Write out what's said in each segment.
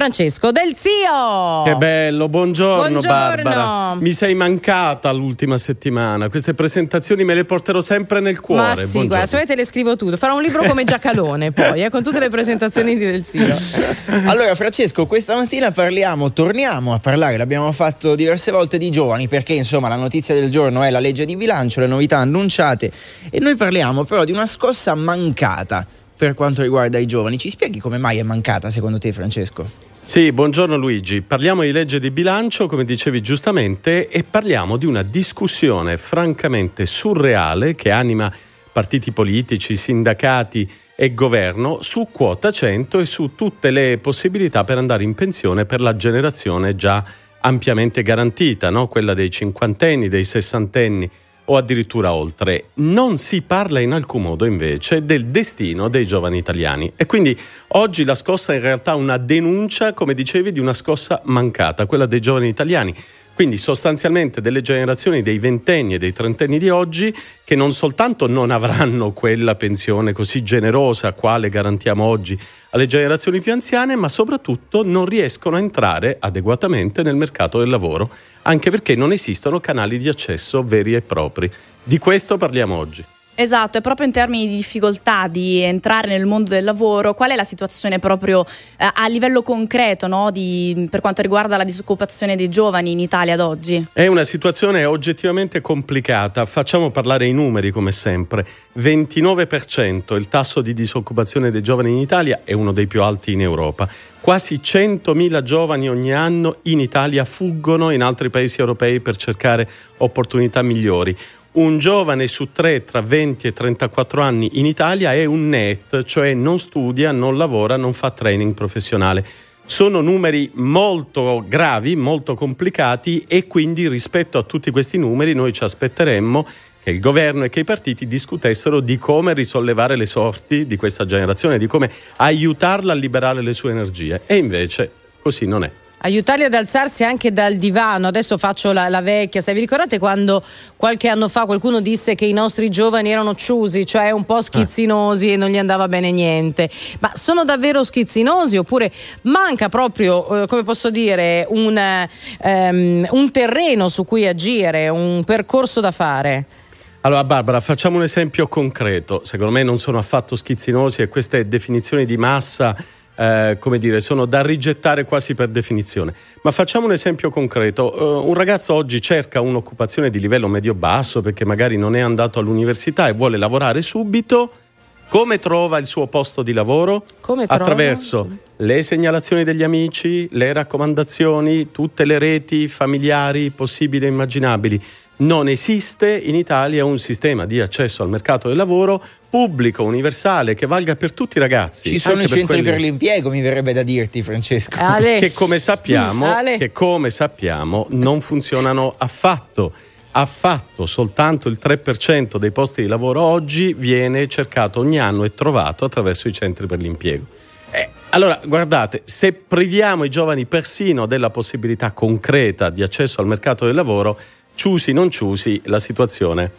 Francesco Del Zio. Che bello, buongiorno, buongiorno, Barbara. Mi sei mancata l'ultima settimana. Queste presentazioni me le porterò sempre nel cuore. Ma sì, buongiorno. guarda, se volete le scrivo tutto. Farò un libro come Giacalone poi, eh, con tutte le presentazioni di Del Zio. Allora, Francesco, questa mattina parliamo, torniamo a parlare, l'abbiamo fatto diverse volte di giovani, perché insomma la notizia del giorno è la legge di bilancio, le novità annunciate e noi parliamo però di una scossa mancata per quanto riguarda i giovani. Ci spieghi come mai è mancata secondo te Francesco? Sì, buongiorno Luigi. Parliamo di legge di bilancio, come dicevi giustamente, e parliamo di una discussione francamente surreale che anima partiti politici, sindacati e governo su quota 100 e su tutte le possibilità per andare in pensione per la generazione già ampiamente garantita, no? quella dei cinquantenni, dei sessantenni o addirittura oltre. Non si parla in alcun modo invece del destino dei giovani italiani e quindi oggi la scossa è in realtà una denuncia, come dicevi, di una scossa mancata, quella dei giovani italiani. Quindi sostanzialmente delle generazioni dei ventenni e dei trentenni di oggi che non soltanto non avranno quella pensione così generosa quale garantiamo oggi alle generazioni più anziane, ma soprattutto non riescono a entrare adeguatamente nel mercato del lavoro anche perché non esistono canali di accesso veri e propri. Di questo parliamo oggi. Esatto, e proprio in termini di difficoltà di entrare nel mondo del lavoro, qual è la situazione proprio eh, a livello concreto no, di, per quanto riguarda la disoccupazione dei giovani in Italia ad oggi? È una situazione oggettivamente complicata, facciamo parlare i numeri come sempre. 29% il tasso di disoccupazione dei giovani in Italia è uno dei più alti in Europa. Quasi 100.000 giovani ogni anno in Italia fuggono in altri paesi europei per cercare opportunità migliori un giovane su tre tra 20 e 34 anni in Italia è un NET, cioè non studia, non lavora, non fa training professionale. Sono numeri molto gravi, molto complicati e quindi rispetto a tutti questi numeri noi ci aspetteremmo che il governo e che i partiti discutessero di come risollevare le sorti di questa generazione, di come aiutarla a liberare le sue energie. E invece così non è aiutarli ad alzarsi anche dal divano. Adesso faccio la, la, vecchia. Se vi ricordate quando qualche anno fa qualcuno disse che i nostri giovani erano ciusi, cioè un po' schizzinosi eh. e non gli andava bene niente? Ma sono davvero schizzinosi oppure manca proprio, eh, come posso dire, un, um, un terreno su cui agire, un percorso da fare? Allora Barbara, facciamo un esempio concreto. Secondo me non sono affatto schizzinosi e queste definizioni di massa eh, come dire, sono da rigettare quasi per definizione. Ma facciamo un esempio concreto. Uh, un ragazzo oggi cerca un'occupazione di livello medio-basso perché magari non è andato all'università e vuole lavorare subito. Come trova il suo posto di lavoro? Attraverso le segnalazioni degli amici, le raccomandazioni, tutte le reti familiari possibili e immaginabili non esiste in Italia un sistema di accesso al mercato del lavoro pubblico, universale, che valga per tutti i ragazzi. Ci sono i centri per, quelli... per, l'impiego, mi verrebbe da dirti, Francesco. Che come, sappiamo, che come sappiamo non funzionano affatto. Affatto, soltanto il 3% dei posti di lavoro oggi viene cercato ogni anno e trovato attraverso i centri per l'impiego. Eh, allora, guardate, se priviamo i giovani persino della possibilità concreta di accesso al mercato del lavoro, ciusi non ciusi, la situazione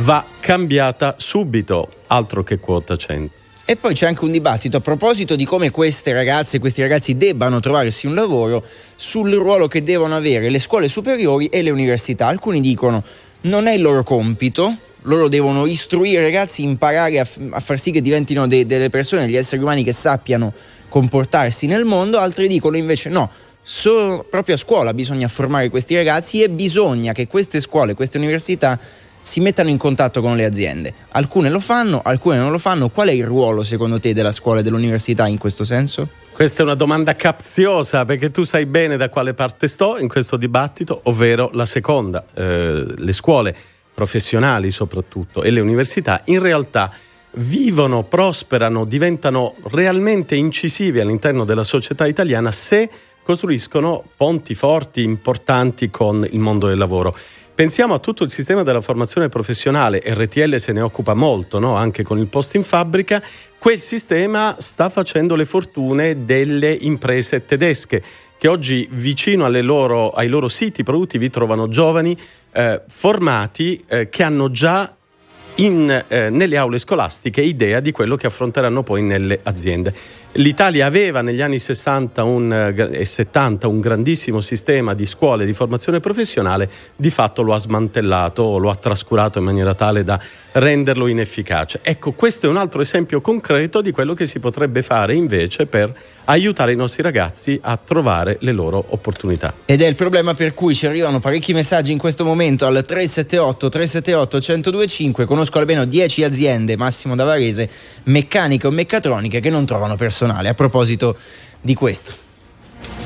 va cambiata subito, altro che quota 100. E poi c'è anche un dibattito a proposito di come queste ragazze e questi ragazzi debbano trovarsi un lavoro sul ruolo che devono avere le scuole superiori e le università. Alcuni dicono non è il loro compito, loro devono istruire i ragazzi, imparare a, f- a far sì che diventino de- delle persone, degli esseri umani che sappiano comportarsi nel mondo, altri dicono invece no, solo proprio a scuola bisogna formare questi ragazzi e bisogna che queste scuole, queste università si mettano in contatto con le aziende. Alcune lo fanno, alcune non lo fanno. Qual è il ruolo secondo te della scuola e dell'università in questo senso? Questa è una domanda capziosa perché tu sai bene da quale parte sto in questo dibattito, ovvero la seconda. Eh, le scuole professionali soprattutto e le università in realtà vivono, prosperano, diventano realmente incisivi all'interno della società italiana se costruiscono ponti forti, importanti con il mondo del lavoro. Pensiamo a tutto il sistema della formazione professionale, RTL se ne occupa molto, no? anche con il post in fabbrica, quel sistema sta facendo le fortune delle imprese tedesche che oggi vicino loro, ai loro siti produttivi trovano giovani eh, formati eh, che hanno già in, eh, nelle aule scolastiche idea di quello che affronteranno poi nelle aziende. L'Italia aveva negli anni 60 un, e 70 un grandissimo sistema di scuole di formazione professionale, di fatto lo ha smantellato o lo ha trascurato in maniera tale da renderlo inefficace. Ecco, questo è un altro esempio concreto di quello che si potrebbe fare invece per aiutare i nostri ragazzi a trovare le loro opportunità. Ed è il problema per cui ci arrivano parecchi messaggi in questo momento al 378 378 1025. Conosco almeno 10 aziende, Massimo da Varese, meccaniche o meccatroniche che non trovano personale. A proposito di questo.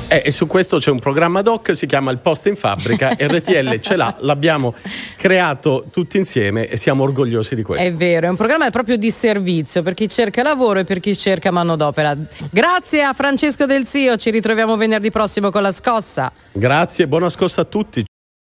Eh, e su questo c'è un programma doc, si chiama Il Post in Fabbrica, RTL ce l'ha, l'abbiamo creato tutti insieme e siamo orgogliosi di questo. È vero, è un programma proprio di servizio per chi cerca lavoro e per chi cerca manodopera. Grazie a Francesco Del Zio, ci ritroviamo venerdì prossimo con la scossa. Grazie, buona scossa a tutti.